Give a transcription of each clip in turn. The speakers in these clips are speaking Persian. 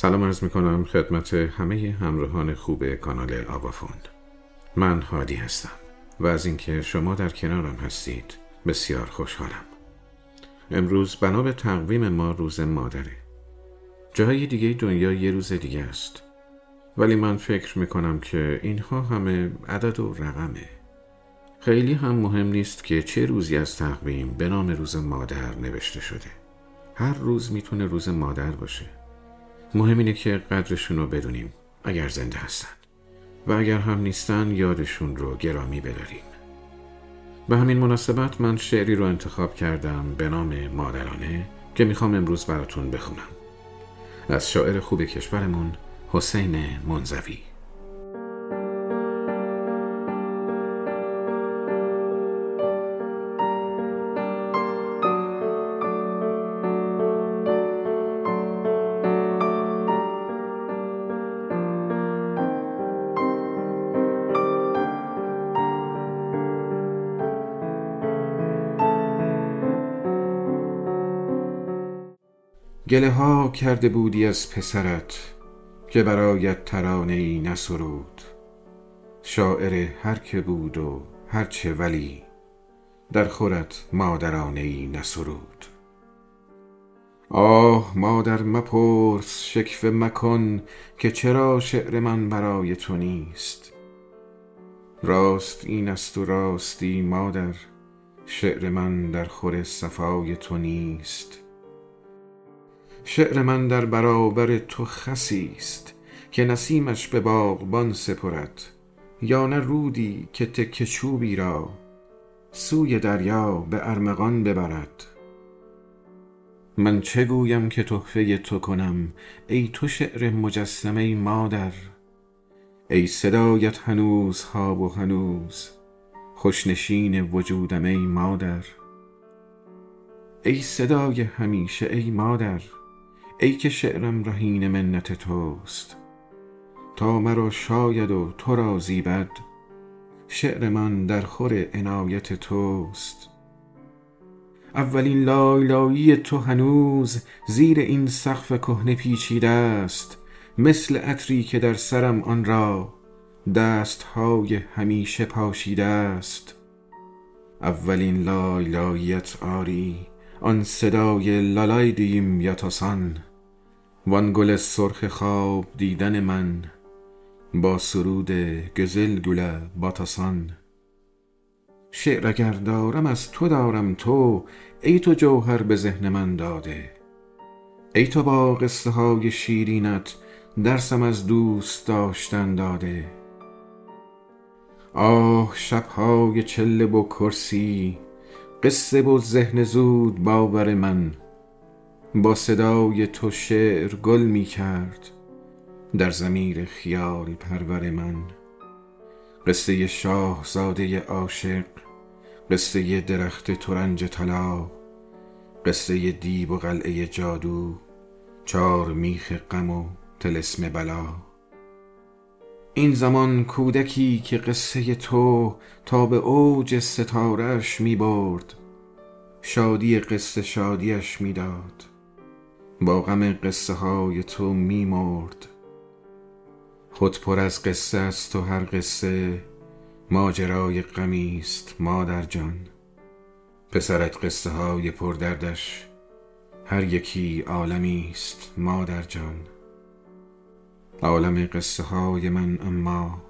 سلام عرض می کنم خدمت همه همراهان خوب کانال آوافوند من هادی هستم و از اینکه شما در کنارم هستید بسیار خوشحالم. امروز بنا به تقویم ما روز مادره. جای دیگه دنیا یه روز دیگه است. ولی من فکر می کنم که اینها همه عدد و رقمه. خیلی هم مهم نیست که چه روزی از تقویم به نام روز مادر نوشته شده. هر روز می‌تونه روز مادر باشه. مهم اینه که قدرشون رو بدونیم اگر زنده هستن. و اگر هم نیستن یادشون رو گرامی بداریم. به همین مناسبت من شعری رو انتخاب کردم به نام مادرانه که می‌خوام امروز براتون بخونم. از شاعر خوب کشورمون حسین منزوی. گله ها کرده بودی از پسرت که برایت ترانه ای نسرود. شاعر هر که بود و هرچه ولی در خورت مادرانه ای نسرود. آه مادر مپرس شکوه مکن که چرا شعر من برای تو نیست. راست این است و راستی مادر شعر من در خور صفای تو نیست. شعر من در برابر تو خسی است که نسیمش به باغبان سپرد یا نه رودی که تکه چوبی را سوی دریا به ارمغان ببرد. من چه گویم که تحفه تو کنم ای تو شعر مجسمه مادر؟ ای صدایت هنوز ها و هنوز خوشنشین وجودم ای مادر؟ ای صدای همیشه ای مادر؟ ای که شعرم رهین منت توست تا مرا شاید و تو را زیبد شعر من در خور عنایت توست. اولین لایلایی تو هنوز زیر این سقف کهنه پیچیده است مثل عطری که در سرم آن را دستهای همیشه پاشیده است. اولین لایلاییت آری آن صدای Laylay dedim yatasan وان گل سرخ خواب دیدن من با سرود qızıl gülə batasan. شعر اگر دارم از تو دارم تو ای تو جوهر به ذهن من داده. ای تو با قصه های شیرینت درسم از دوست داشتن داده. آه شبهای چله و کرسی قصه و ذهن زود باور من. با صدای تو شعر گل می کرد در زمیر خیال پرور من. قصه شاه زاده عاشق قصه درخت ترنج طلا قصه دیب و قلعه جادو چار میخ غم و تلسم بلا. این زمان کودکی که قصه تو تا به اوج ستارش می برد شادی قصه شادیش می‌داد با غم قصه های تو می مرد. خود پر از قصه است و هر قصه ماجرای غمی است مادر جان. پسرت قصه های پردردش هر یکی عالمی است مادر جان. عالم قصه های من اما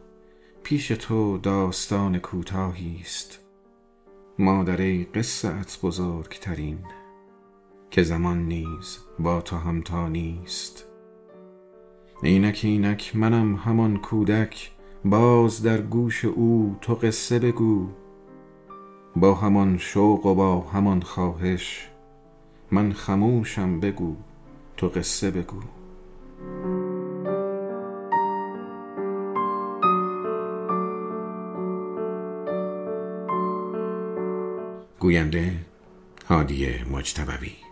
پیش تو داستان کوتاهی است. مادر قصه ات بزرگترین. که زمان نیز با تو همتا نیست. اینک اینک منم همان کودک باز در گوش او تو قصه بگو. با همان شوق و با همان خواهش من خموشم بگو تو قصه بگو. گوینده هادی مجتبوی